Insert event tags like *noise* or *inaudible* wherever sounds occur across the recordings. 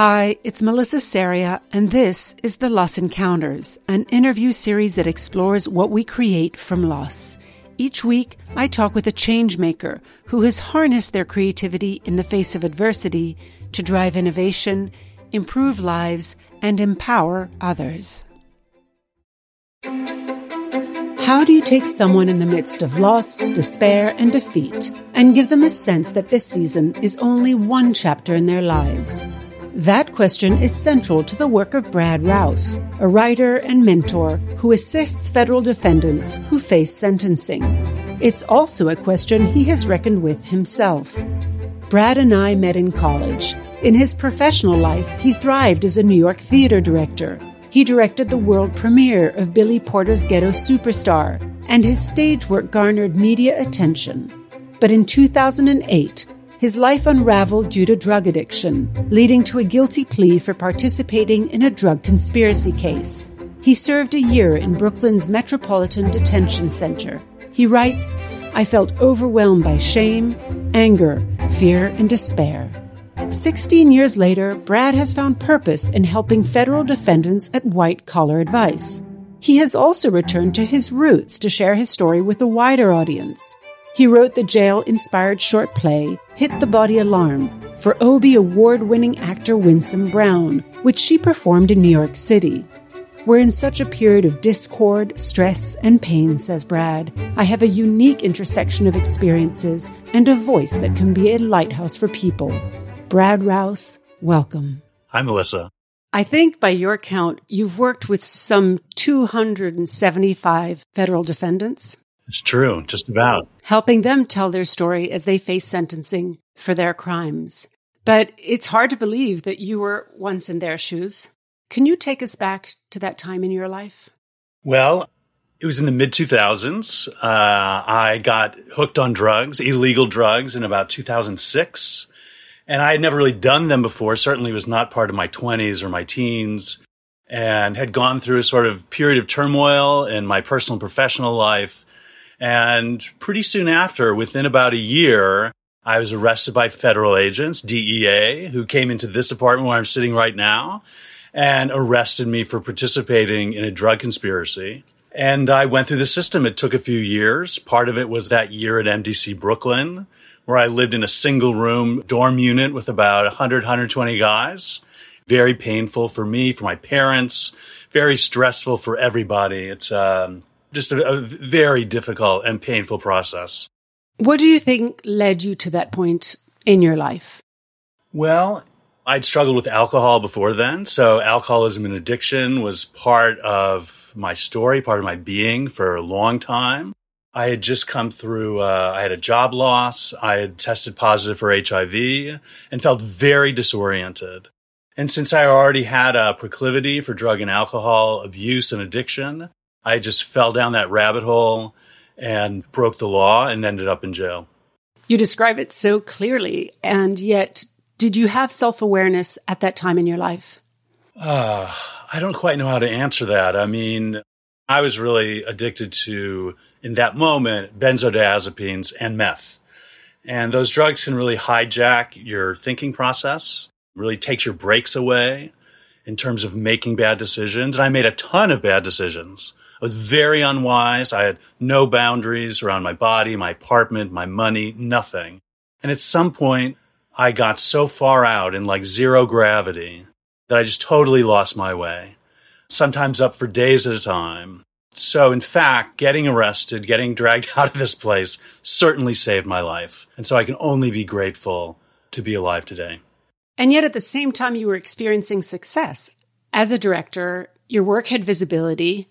Hi, it's Melissa Saria, and this is The Loss Encounters, an interview series that explores what we create from loss. Each week, I talk with a changemaker who has harnessed their creativity in the face of adversity to drive innovation, improve lives, and empower others. How do you take someone in the midst of loss, despair, and defeat and give them a sense that this season is only one chapter in their lives? That question is central to the work of Brad Rouse, a writer and mentor who assists federal defendants who face sentencing. It's also a question he has reckoned with himself. Brad and I met in college. In his professional life, he thrived as a New York theater director he directed the world premiere of Billy Porter's Ghetto Superstar, and his stage work garnered media attention. But in 2008, his life unraveled due to drug addiction, leading to a guilty plea for participating in a drug conspiracy case. He served a year in Brooklyn's Metropolitan Detention Center. He writes, I felt overwhelmed by shame, anger, fear, and despair. 16 years later, Brad has found purpose in helping federal defendants at White Collar Advice. He has also returned to his roots to share his story with a wider audience. He wrote the jail inspired short play, Hit the Body Alarm, for Obie award winning actor Winsome Brown, which she performed in New York City. We're in such a period of discord, stress, and pain, says Brad. I have a unique intersection of experiences and a voice that can be a lighthouse for people. Brad Rouse, welcome. Hi, Melissa. I think by your count, you've worked with some 275 federal defendants. It's true, just about. Helping them tell their story as they face sentencing for their crimes. But it's hard to believe that you were once in their shoes. Can you take us back to that time in your life? Well, it was in the mid 2000s. Uh, I got hooked on drugs, illegal drugs, in about 2006. And I had never really done them before, certainly was not part of my 20s or my teens, and had gone through a sort of period of turmoil in my personal and professional life. And pretty soon after, within about a year, I was arrested by federal agents, DEA, who came into this apartment where I'm sitting right now and arrested me for participating in a drug conspiracy. And I went through the system. It took a few years. Part of it was that year at MDC Brooklyn where I lived in a single room dorm unit with about 100, 120 guys. Very painful for me, for my parents, very stressful for everybody. It's um, just a, a very difficult and painful process. What do you think led you to that point in your life? Well, I'd struggled with alcohol before then. So alcoholism and addiction was part of my story, part of my being for a long time. I had just come through, uh, I had a job loss. I had tested positive for HIV and felt very disoriented. And since I already had a proclivity for drug and alcohol abuse and addiction, I just fell down that rabbit hole and broke the law and ended up in jail. You describe it so clearly. And yet, did you have self awareness at that time in your life? Uh, I don't quite know how to answer that. I mean, I was really addicted to in that moment benzodiazepines and meth. And those drugs can really hijack your thinking process, really takes your brakes away in terms of making bad decisions. And I made a ton of bad decisions. I was very unwise. I had no boundaries around my body, my apartment, my money, nothing. And at some point, I got so far out in like zero gravity that I just totally lost my way. Sometimes up for days at a time. So, in fact, getting arrested, getting dragged *laughs* out of this place certainly saved my life. And so I can only be grateful to be alive today. And yet, at the same time, you were experiencing success. As a director, your work had visibility.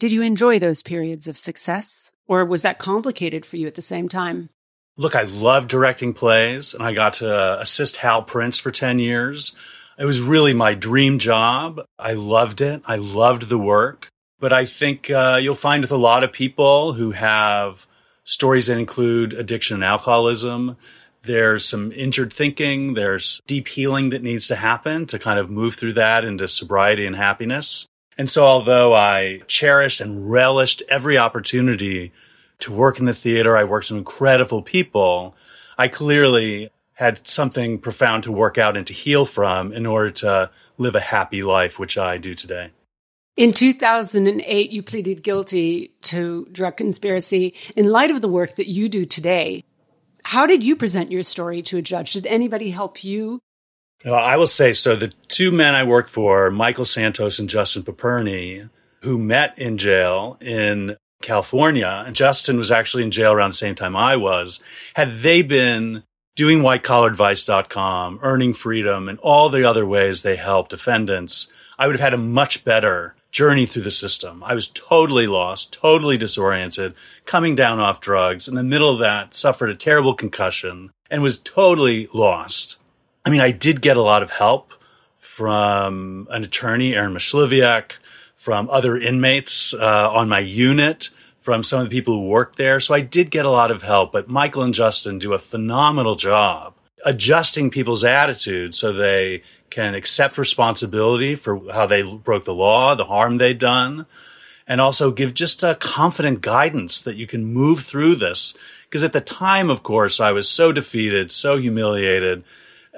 Did you enjoy those periods of success? Or was that complicated for you at the same time? Look, I love directing plays, and I got to assist Hal Prince for 10 years. It was really my dream job. I loved it. I loved the work. But I think uh, you'll find with a lot of people who have stories that include addiction and alcoholism, there's some injured thinking, there's deep healing that needs to happen to kind of move through that into sobriety and happiness. And so, although I cherished and relished every opportunity to work in the theater, I worked with incredible people, I clearly had something profound to work out and to heal from in order to live a happy life, which I do today. In 2008, you pleaded guilty to drug conspiracy. In light of the work that you do today, how did you present your story to a judge? Did anybody help you? Well, I will say so. The two men I work for, Michael Santos and Justin Paperny, who met in jail in California, and Justin was actually in jail around the same time I was, had they been doing whitecollaradvice.com, earning freedom, and all the other ways they help defendants, I would have had a much better journey through the system. I was totally lost, totally disoriented, coming down off drugs. In the middle of that, suffered a terrible concussion and was totally lost. I mean, I did get a lot of help from an attorney, Aaron Mashliviak, from other inmates uh, on my unit, from some of the people who worked there. So I did get a lot of help, but Michael and Justin do a phenomenal job adjusting people's attitudes so they can accept responsibility for how they broke the law, the harm they've done, and also give just a confident guidance that you can move through this. Because at the time, of course, I was so defeated, so humiliated,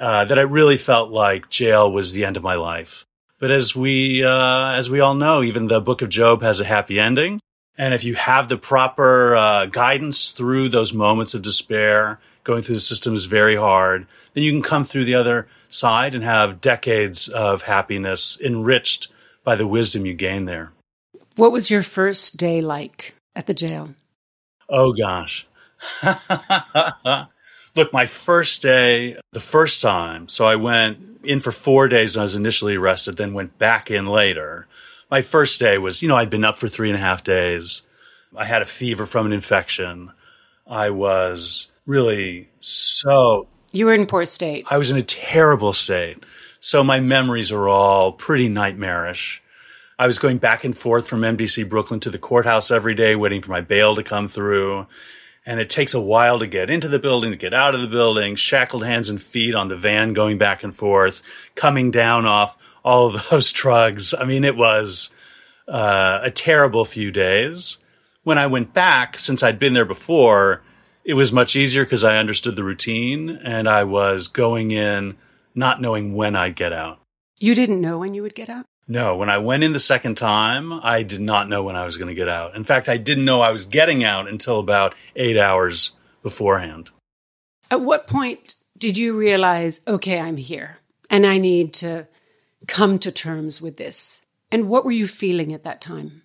uh, that I really felt like jail was the end of my life. But as we, uh, as we all know, even the book of Job has a happy ending. And if you have the proper uh, guidance through those moments of despair, going through the system is very hard, then you can come through the other side and have decades of happiness enriched by the wisdom you gain there. What was your first day like at the jail? Oh, gosh. *laughs* Look, my first day, the first time, so I went in for four days when I was initially arrested, then went back in later. My first day was, you know, I'd been up for three and a half days. I had a fever from an infection. I was really so. You were in poor state. I was in a terrible state. So my memories are all pretty nightmarish. I was going back and forth from MDC Brooklyn to the courthouse every day, waiting for my bail to come through. And it takes a while to get into the building, to get out of the building, shackled hands and feet on the van going back and forth, coming down off all of *laughs* those drugs. I mean, it was uh, a terrible few days. When I went back, since I'd been there before, it was much easier because I understood the routine and I was going in not knowing when I'd get out. You didn't know when you would get out? No, when I went in the second time, I did not know when I was going to get out. In fact, I didn't know I was getting out until about eight hours beforehand. At what point did you realize, okay, I'm here and I need to come to terms with this? And what were you feeling at that time?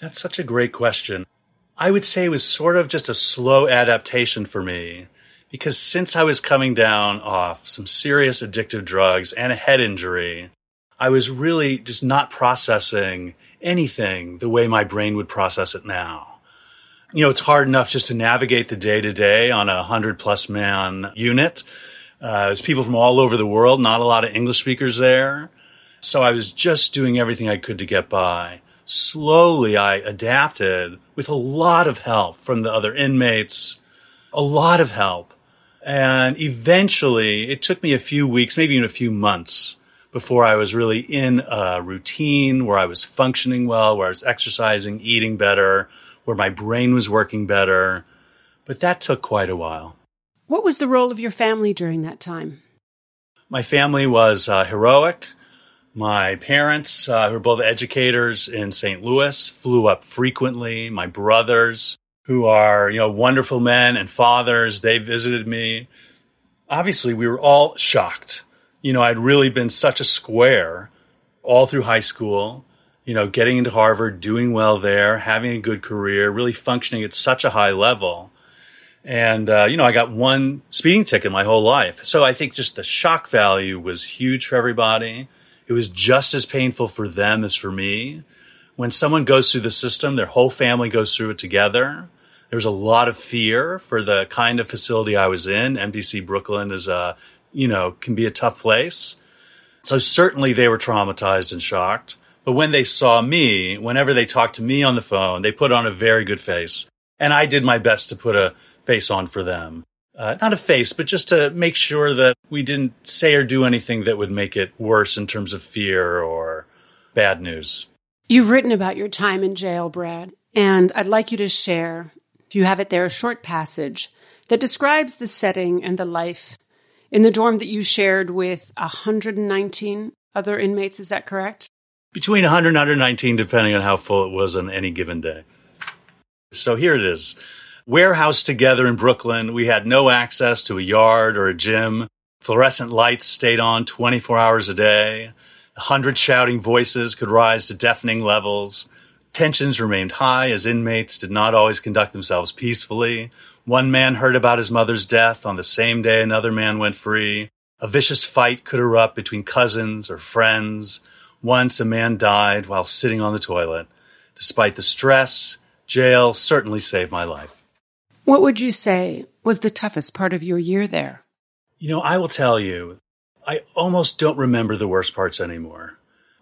That's such a great question. I would say it was sort of just a slow adaptation for me because since I was coming down off some serious addictive drugs and a head injury, I was really just not processing anything the way my brain would process it now. You know, it's hard enough just to navigate the day to day on a hundred plus man unit. Uh, there's people from all over the world, not a lot of English speakers there. So I was just doing everything I could to get by. Slowly, I adapted with a lot of help from the other inmates, a lot of help. And eventually, it took me a few weeks, maybe even a few months before I was really in a routine where I was functioning well, where I was exercising, eating better, where my brain was working better. But that took quite a while. What was the role of your family during that time? My family was uh, heroic. My parents, uh, who were both educators in St. Louis, flew up frequently. My brothers, who are, you know, wonderful men and fathers, they visited me. Obviously, we were all shocked you know, I'd really been such a square all through high school, you know, getting into Harvard, doing well there, having a good career, really functioning at such a high level. And, uh, you know, I got one speeding ticket my whole life. So I think just the shock value was huge for everybody. It was just as painful for them as for me. When someone goes through the system, their whole family goes through it together. There was a lot of fear for the kind of facility I was in. MDC Brooklyn is a you know, can be a tough place. So certainly they were traumatized and shocked. But when they saw me, whenever they talked to me on the phone, they put on a very good face. And I did my best to put a face on for them. Uh, not a face, but just to make sure that we didn't say or do anything that would make it worse in terms of fear or bad news. You've written about your time in jail, Brad, and I'd like you to share, if you have it there, a short passage that describes the setting and the life in the dorm that you shared with 119 other inmates. Is that correct? Between 100 and 119, depending on how full it was on any given day. So here it is. Warehouse together in Brooklyn. We had no access to a yard or a gym. Fluorescent lights stayed on 24 hours a day. A hundred shouting voices could rise to deafening levels. Tensions remained high as inmates did not always conduct themselves peacefully. One man heard about his mother's death on the same day another man went free. A vicious fight could erupt between cousins or friends. Once a man died while sitting on the toilet. Despite the stress, jail certainly saved my life. What would you say was the toughest part of your year there? You know, I will tell you, I almost don't remember the worst parts anymore.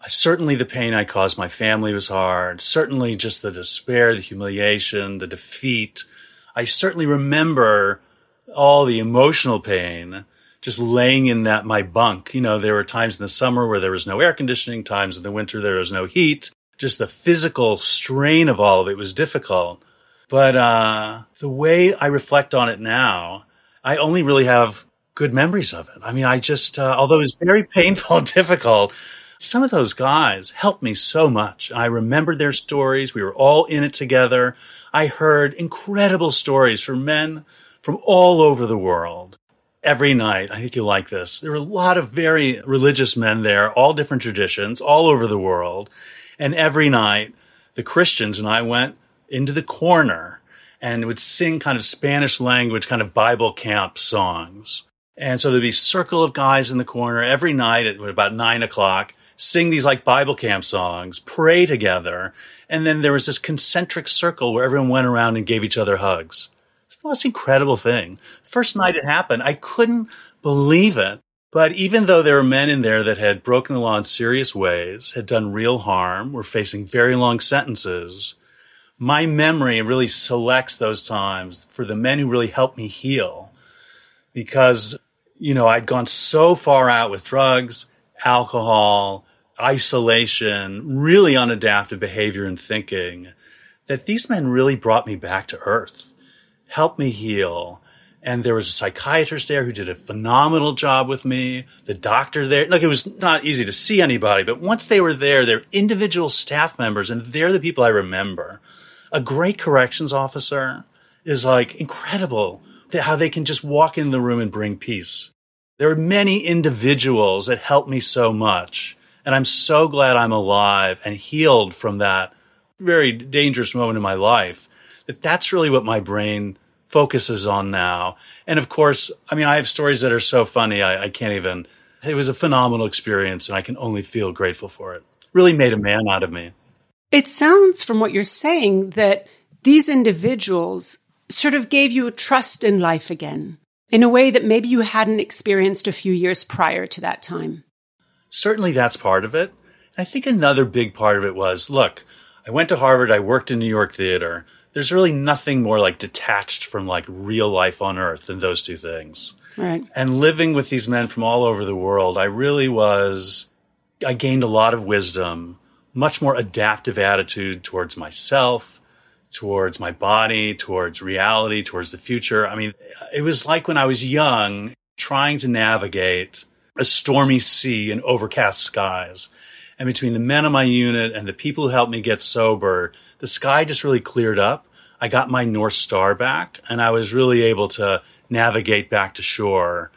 Certainly, the pain I caused my family was hard. Certainly, just the despair, the humiliation, the defeat. I certainly remember all the emotional pain just laying in that my bunk. You know, there were times in the summer where there was no air conditioning, times in the winter there was no heat. Just the physical strain of all of it was difficult. But uh, the way I reflect on it now, I only really have good memories of it. I mean, I just, uh, although it was very *laughs* painful and difficult, some of those guys helped me so much. I remembered their stories. We were all in it together. I heard incredible stories from men from all over the world every night. I think you like this. There were a lot of very religious men there, all different traditions, all over the world. And every night, the Christians and I went into the corner and would sing kind of Spanish language, kind of Bible camp songs. And so there'd be a circle of guys in the corner every night at about nine o'clock sing these like Bible camp songs, pray together. And then there was this concentric circle where everyone went around and gave each other hugs. It's the most incredible thing. First night it happened, I couldn't believe it. But even though there were men in there that had broken the law in serious ways, had done real harm, were facing very long sentences, my memory really selects those times for the men who really helped me heal. Because, you know, I'd gone so far out with drugs, alcohol, isolation, really unadaptive behavior and thinking, that these men really brought me back to earth, helped me heal. And there was a psychiatrist there who did a phenomenal job with me. The doctor there, like it was not easy to see anybody, but once they were there, they're individual staff members and they're the people I remember. A great corrections officer is like incredible how they can just walk in the room and bring peace. There are many individuals that helped me so much and I'm so glad I'm alive and healed from that very dangerous moment in my life that that's really what my brain focuses on now. And of course, I mean, I have stories that are so funny, I, I can't even. It was a phenomenal experience, and I can only feel grateful for it. Really made a man out of me. It sounds from what you're saying that these individuals sort of gave you a trust in life again in a way that maybe you hadn't experienced a few years prior to that time certainly that's part of it. I think another big part of it was look, I went to Harvard, I worked in New York theater. There's really nothing more like detached from like real life on earth than those two things. Right. And living with these men from all over the world, I really was, I gained a lot of wisdom, much more adaptive attitude towards myself, towards my body, towards reality, towards the future. I mean, it was like when I was young, trying to navigate a stormy sea and overcast skies. And between the men on my unit and the people who helped me get sober, the sky just really cleared up. I got my North Star back and I was really able to navigate back to shore.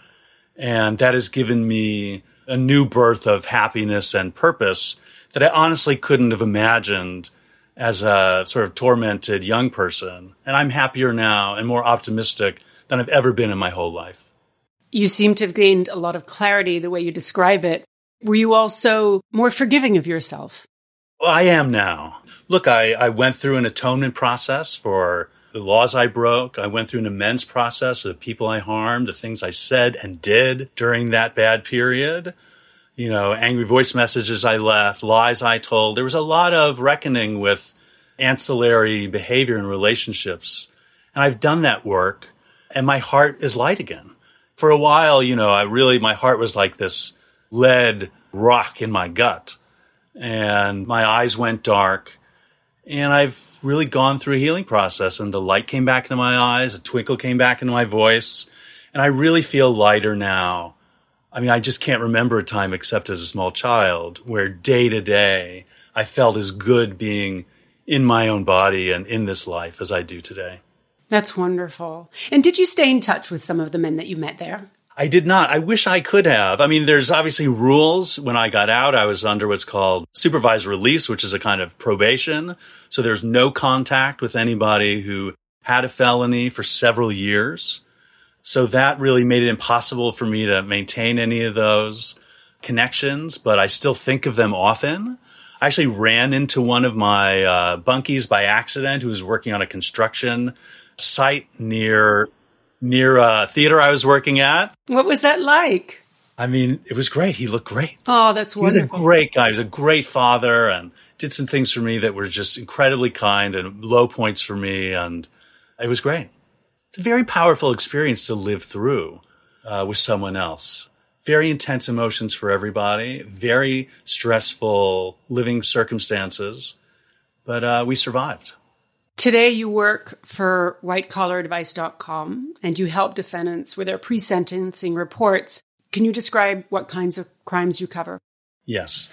And that has given me a new birth of happiness and purpose that I honestly couldn't have imagined as a sort of tormented young person. And I'm happier now and more optimistic than I've ever been in my whole life. You seem to have gained a lot of clarity the way you describe it. Were you also more forgiving of yourself? Well, I am now. Look, I, I went through an atonement process for the laws I broke. I went through an amends process for the people I harmed, the things I said and did during that bad period. You know, angry voice messages I left, lies I told. There was a lot of reckoning with ancillary behavior and relationships. And I've done that work, and my heart is light again for a while, you know, I really, my heart was like this lead rock in my gut. And my eyes went dark. And I've really gone through a healing process. And the light came back into my eyes, a twinkle came back into my voice. And I really feel lighter now. I mean, I just can't remember a time except as a small child where day to day I felt as good being in my own body and in this life as I do today. That's wonderful. And did you stay in touch with some of the men that you met there? I did not. I wish I could have. I mean, there's obviously rules. When I got out, I was under what's called supervised release, which is a kind of probation. So there's no contact with anybody who had a felony for several years. So that really made it impossible for me to maintain any of those connections, but I still think of them often. I actually ran into one of my uh, bunkies by accident who was working on a construction site near near a theater I was working at. What was that like? I mean, it was great. He looked great. Oh, that's wonderful. He was a great guy. He was a great father and did some things for me that were just incredibly kind and low points for me. And it was great. It's a very powerful experience to live through uh, with someone else. Very intense emotions for everybody, very stressful living circumstances, but uh, we survived. Today, you work for whitecollaradvice.com and you help defendants with their pre sentencing reports. Can you describe what kinds of crimes you cover? Yes.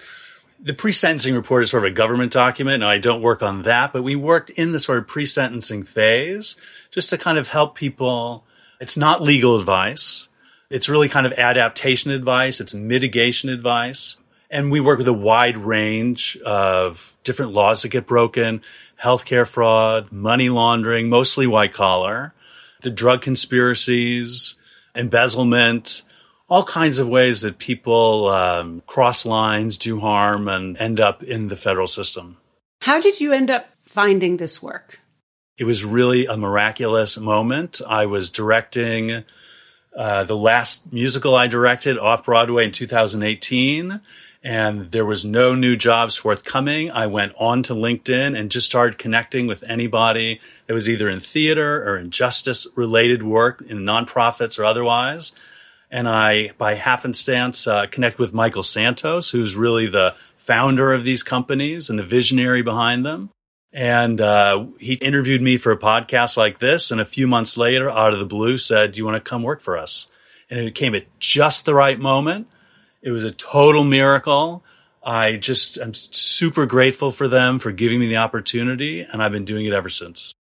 The pre sentencing report is sort of a government document, and I don't work on that, but we worked in the sort of pre sentencing phase just to kind of help people. It's not legal advice. It's really kind of adaptation advice. It's mitigation advice. And we work with a wide range of different laws that get broken, healthcare fraud, money laundering, mostly white collar, the drug conspiracies, embezzlement, all kinds of ways that people um, cross lines, do harm, and end up in the federal system. How did you end up finding this work? It was really a miraculous moment. I was directing uh, the last musical I directed off Broadway in 2018, and there was no new jobs forthcoming. I went on to LinkedIn and just started connecting with anybody that was either in theater or in justice related work in nonprofits or otherwise. And I, by happenstance, uh, connect with Michael Santos, who's really the founder of these companies and the visionary behind them. And uh, he interviewed me for a podcast like this. And a few months later, out of the blue, said, Do you want to come work for us? And it came at just the right moment. It was a total miracle. I just am super grateful for them for giving me the opportunity. And I've been doing it ever since.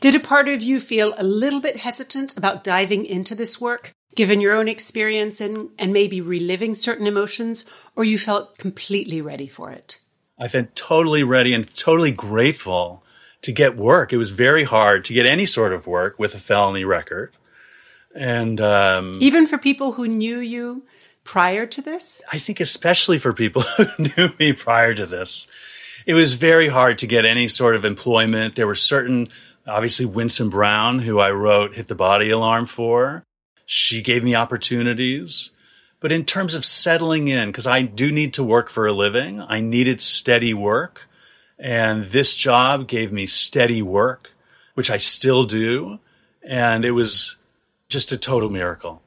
Did a part of you feel a little bit hesitant about diving into this work, given your own experience and, and maybe reliving certain emotions, or you felt completely ready for it? I felt totally ready and totally grateful to get work. It was very hard to get any sort of work with a felony record. And um, even for people who knew you prior to this? I think, especially for people *laughs* who knew me prior to this, it was very hard to get any sort of employment. There were certain, obviously, Winsome Brown, who I wrote Hit the Body Alarm for. She gave me opportunities. But in terms of settling in, because I do need to work for a living, I needed steady work. And this job gave me steady work, which I still do. And it was just a total miracle.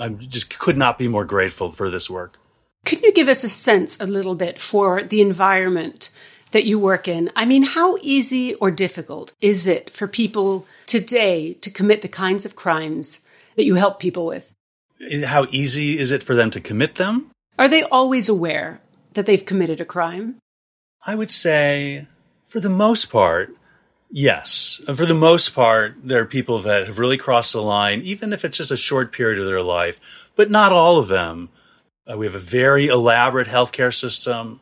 I just could not be more grateful for this work. Could you give us a sense a little bit for the environment that you work in? I mean, how easy or difficult is it for people today to commit the kinds of crimes that you help people with? how easy is it for them to commit them? Are they always aware that they've committed a crime? I would say, for the most part, yes. And for the most part, there are people that have really crossed the line, even if it's just a short period of their life, but not all of them. Uh, we have a very elaborate healthcare system.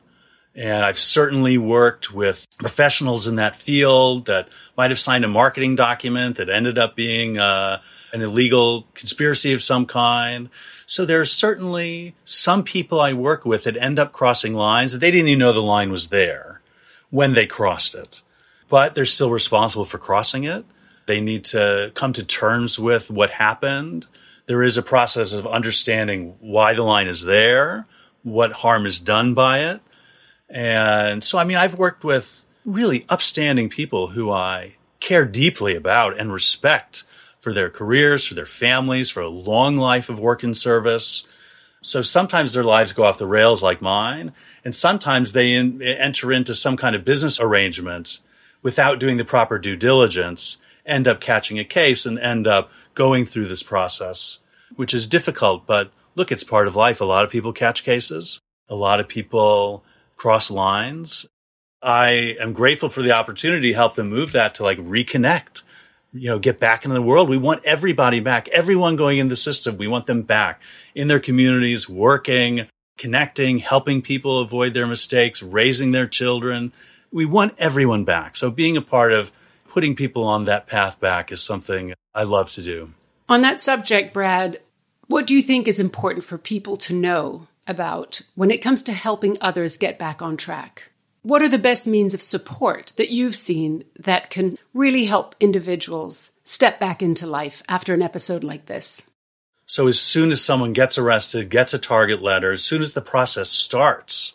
And I've certainly worked with professionals in that field that might have signed a marketing document that ended up being uh, an illegal conspiracy of some kind. So there are certainly some people I work with that end up crossing lines that they didn't even know the line was there when they crossed it. But they're still responsible for crossing it. They need to come to terms with what happened. There is a process of understanding why the line is there, what harm is done by it. And so, I mean, I've worked with really upstanding people who I care deeply about and respect for their careers, for their families, for a long life of work and service. So sometimes their lives go off the rails like mine, and sometimes they in, enter into some kind of business arrangement without doing the proper due diligence, end up catching a case and end up going through this process. which is difficult, but look, it's part of life. A lot of people catch cases. A lot of people cross lines. I am grateful for the opportunity to help them move that to like reconnect, you know, get back into the world. We want everybody back, everyone going in the system. We want them back in their communities, working, connecting, helping people avoid their mistakes, raising their children. We want everyone back. So being a part of putting people on that path back is something I love to do. On that subject, Brad, what do you think is important for people to know about when it comes to helping others get back on track? What are the best means of support that you've seen that can really help individuals step back into life after an episode like this? So, as soon as someone gets arrested, gets a target letter, as soon as the process starts,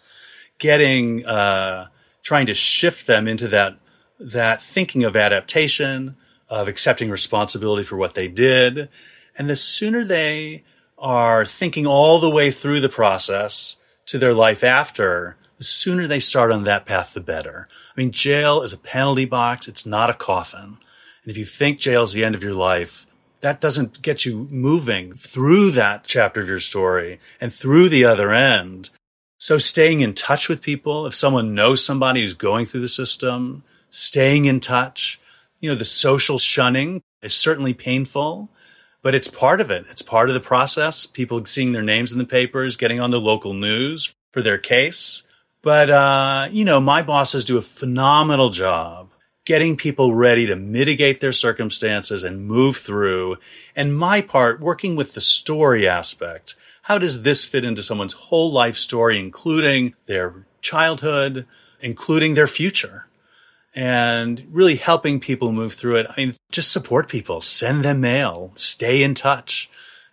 getting, uh, trying to shift them into that, that thinking of adaptation, of accepting responsibility for what they did. And the sooner they are thinking all the way through the process to their life after, the sooner they start on that path, the better. I mean, jail is a penalty box. It's not a coffin. And if you think jail is the end of your life, that doesn't get you moving through that chapter of your story and through the other end. So staying in touch with people, if someone knows somebody who's going through the system, staying in touch, you know, the social shunning is certainly painful, but it's part of it. It's part of the process. People seeing their names in the papers, getting on the local news for their case. But, uh, you know, my bosses do a phenomenal job getting people ready to mitigate their circumstances and move through. And my part, working with the story aspect. How does this fit into someone's whole life story, including their childhood, including their future? and really helping people move through it. I mean, just support people, send them mail, stay in touch.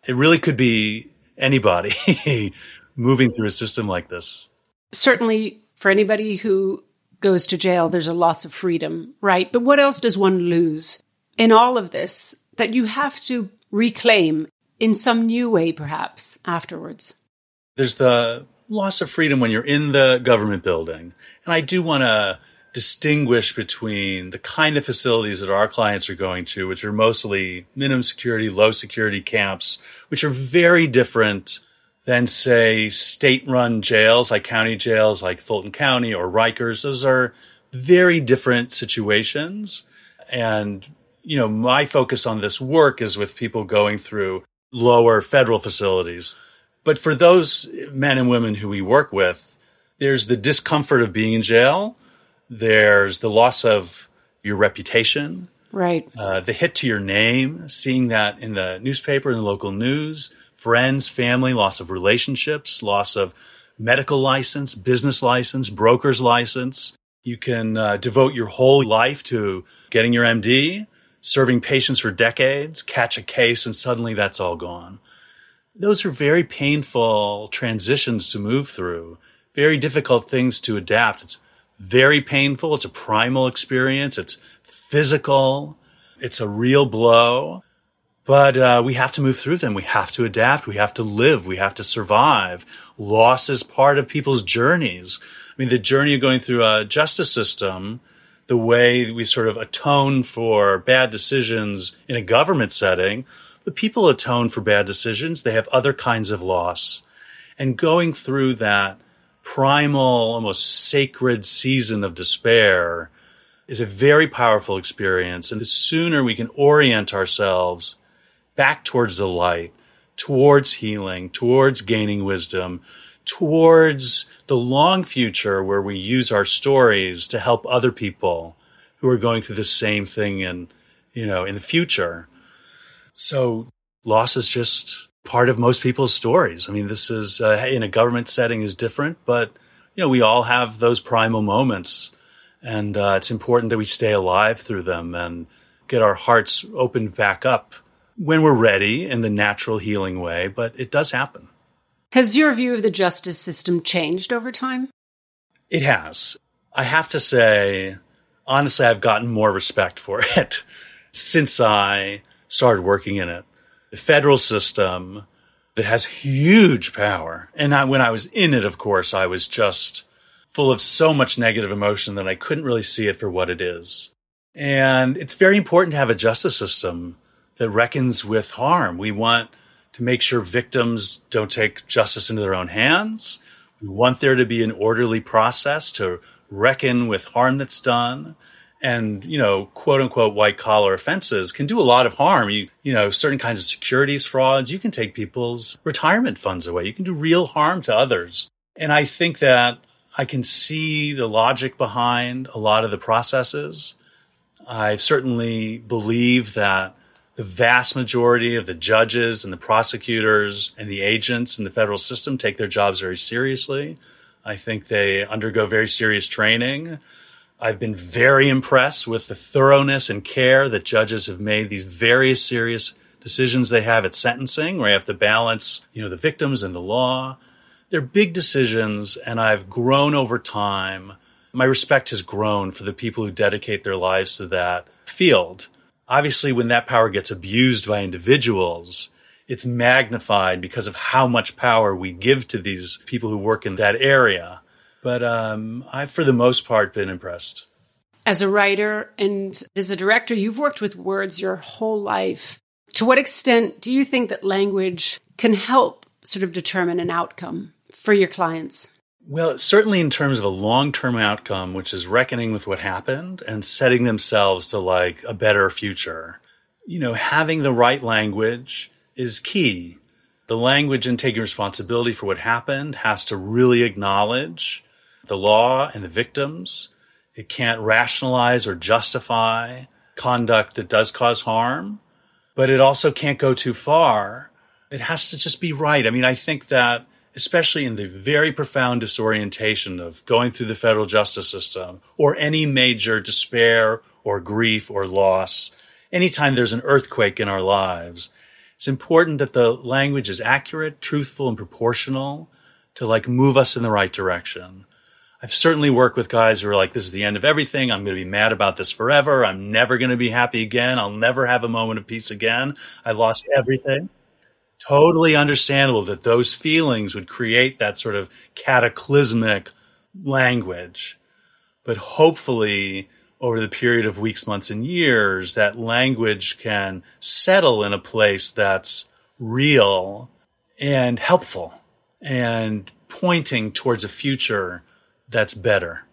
It really could be anybody *laughs* moving through a system like this. Certainly, for anybody who goes to jail, there's a loss of freedom, right? But what else does one lose in all of this that you have to reclaim in some new way, perhaps afterwards? There's the loss of freedom when you're in the government building. And I do want to distinguish between the kind of facilities that our clients are going to, which are mostly minimum security, low security camps, which are very different than, say, state run jails like county jails like Fulton County or Rikers. Those are very different situations. And, you know, my focus on this work is with people going through lower federal facilities. But for those men and women who we work with, there's the discomfort of being in jail there's the loss of your reputation. Right. Uh, the hit to your name, seeing that in the newspaper, in the local news, friends, family, loss of relationships, loss of medical license, business license, broker's license. You can uh, devote your whole life to getting your MD, serving patients for decades, catch a case, and suddenly that's all gone. Those are very painful transitions to move through, very difficult things to adapt. It's very painful. It's a primal experience. It's physical. It's a real blow. But uh, we have to move through them. We have to adapt. We have to live. We have to survive. Loss is part of people's journeys. I mean, the journey of going through a justice system, the way we sort of atone for bad decisions in a government setting, the people atone for bad decisions. They have other kinds of loss. And going through that primal, almost sacred season of despair is a very powerful experience. And the sooner we can orient ourselves back towards the light, towards healing, towards gaining wisdom, towards the long future where we use our stories to help other people who are going through the same thing in, you know, in the future. So loss is just part of most people's stories. I mean, this is uh, in a government setting is different, but you know, we all have those primal moments, and uh, it's important that we stay alive through them and get our hearts opened back up when we're ready in the natural healing way. But it does happen. Has your view of the justice system changed over time? It has. I have to say, honestly, I've gotten more respect for *laughs* it since I started working in it the federal system that has huge power. And I, when I was in it, of course, I was just full of so much negative emotion that I couldn't really see it for what it is. And it's very important to have a justice system that reckons with harm. We want to make sure victims don't take justice into their own hands. We want there to be an orderly process to reckon with harm that's done. And, you know, quote unquote white collar offenses can do a lot of harm. You, you know, certain kinds of securities frauds, you can take people's retirement funds away. You can do real harm to others. And I think that I can see the logic behind a lot of the processes. I certainly believe that the vast majority of the judges and the prosecutors and the agents in the federal system take their jobs very seriously. I think they undergo very serious training. I've been very impressed with the thoroughness and care that judges have made these very serious decisions they have at sentencing, where you have to balance, you know, the victims and the law. They're big decisions, and I've grown over time. My respect has grown for the people who dedicate their lives to that field. Obviously, when that power gets abused by individuals, it's magnified because of how much power we give to these people who work in that area. But um, I've, for the most part, been impressed. As a writer and as a director, you've worked with words your whole life. To what extent do you think that language can help sort of determine an outcome for your clients? Well, certainly in terms of a long term outcome, which is reckoning with what happened and setting themselves to like a better future. You know, having the right language is key. The language and taking responsibility for what happened has to really acknowledge the law and the victims. It can't rationalize or justify conduct that does cause harm, but it also can't go too far. It has to just be right. I mean, I think that especially in the very profound disorientation of going through the federal justice system or any major despair or grief or loss, anytime there's an earthquake in our lives, it's important that the language is accurate, truthful, and proportional to like move us in the right direction. I've certainly worked with guys who are like, this is the end of everything. I'm going to be mad about this forever. I'm never going to be happy again. I'll never have a moment of peace again. I lost everything. Totally understandable that those feelings would create that sort of cataclysmic language. But hopefully, over the period of weeks, months, and years, that language can settle in a place that's real and helpful and pointing towards a future that's better.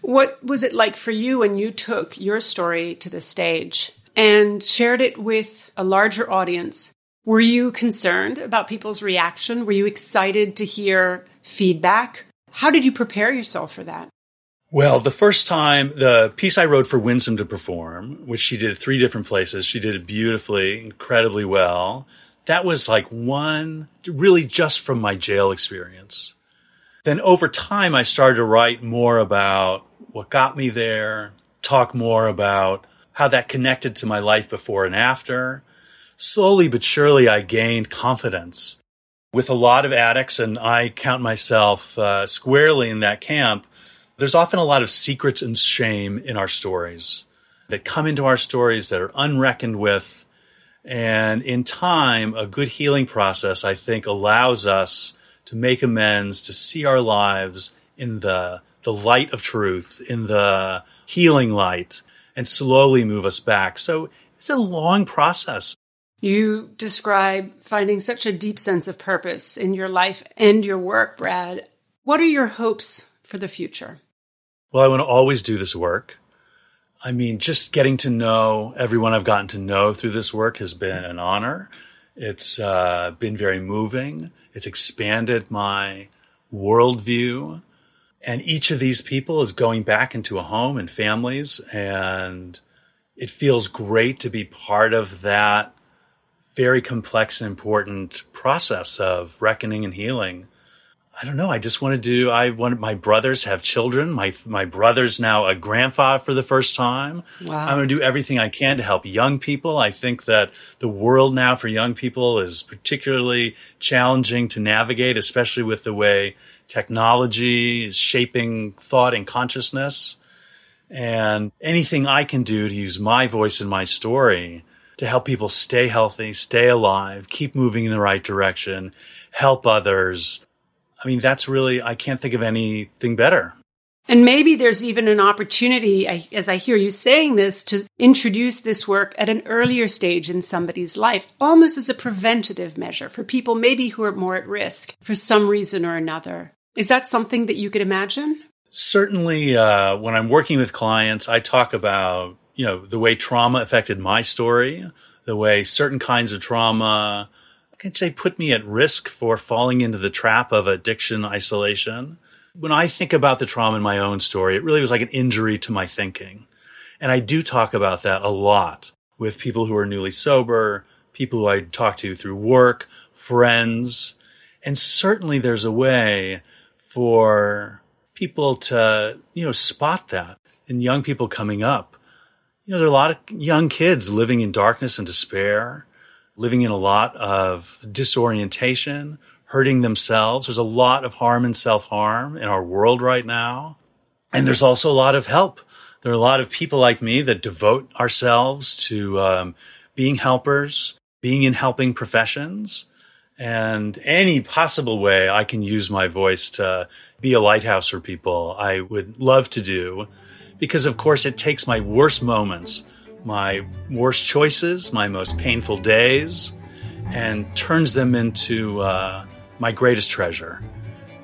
What was it like for you when you took your story to the stage and shared it with a larger audience? Were you concerned about people's reaction? Were you excited to hear feedback? How did you prepare yourself for that? Well, the first time, the piece I wrote for Winsome to perform, which she did three different places, she did it beautifully, incredibly well. That was like one, really just from my jail experience. Then over time, I started to write more about what got me there, talk more about how that connected to my life before and after. Slowly but surely, I gained confidence. With a lot of addicts, and I count myself uh, squarely in that camp, there's often a lot of secrets and shame in our stories that come into our stories that are unreckoned with. And in time, a good healing process, I think, allows us to make amends, to see our lives in the, the light of truth, in the healing light, and slowly move us back. So it's a long process. You describe finding such a deep sense of purpose in your life and your work, Brad. What are your hopes for the future? Well, I want to always do this work. I mean, just getting to know everyone I've gotten to know through this work has been an honor. It's uh, been very moving. It's expanded my worldview. And each of these people is going back into a home and families. And it feels great to be part of that very complex and important process of reckoning and healing. I don't know. I just want to do. I want my brothers have children. My my brother's now a grandfather for the first time. Wow. I'm going to do everything I can to help young people. I think that the world now for young people is particularly challenging to navigate, especially with the way technology is shaping thought and consciousness. And anything I can do to use my voice and my story to help people stay healthy, stay alive, keep moving in the right direction, help others I mean, that's really, I can't think of anything better. And maybe there's even an opportunity, as I hear you saying this, to introduce this work at an earlier stage in somebody's life, almost as a preventative measure for people maybe who are more at risk for some reason or another. Is that something that you could imagine? Certainly, uh, when I'm working with clients, I talk about you know the way trauma affected my story, the way certain kinds of trauma, I can say, put me at risk for falling into the trap of addiction, isolation when I think about the trauma in my own story, it really was like an injury to my thinking. And I do talk about that a lot with people who are newly sober, people who I talk to through work, friends. And certainly there's a way for people to, you know, spot that in young people coming up. You know, there are a lot of young kids living in darkness and despair, living in a lot of disorientation, hurting themselves. There's a lot of harm and self harm in our world right now. And there's also a lot of help. There are a lot of people like me that devote ourselves to um, being helpers, being in helping professions, and any possible way I can use my voice to be a lighthouse for people, I would love to do. Because, of course, it takes my worst moments, my worst choices, my most painful days, and turns them into uh, my greatest treasure.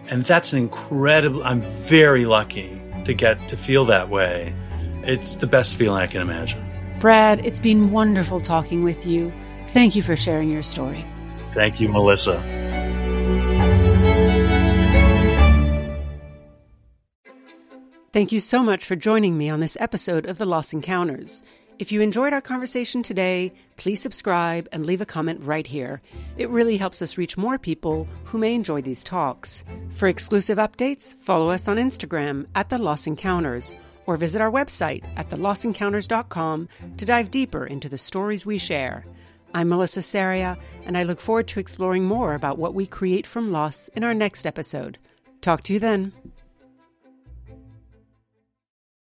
And that's an incredible, I'm very lucky to get to feel that way. It's the best feeling I can imagine. Brad, it's been wonderful talking with you. Thank you for sharing your story. Thank you, Melissa. Thank you so much for joining me on this episode of The Loss Encounters. If you enjoyed our conversation today, please subscribe and leave a comment right here. It really helps us reach more people who may enjoy these talks. For exclusive updates, follow us on Instagram at The Loss Encounters or visit our website at thelossencounters.com to dive deeper into the stories we share. I'm Melissa Saria, and I look forward to exploring more about what we create from loss in our next episode. Talk to you then.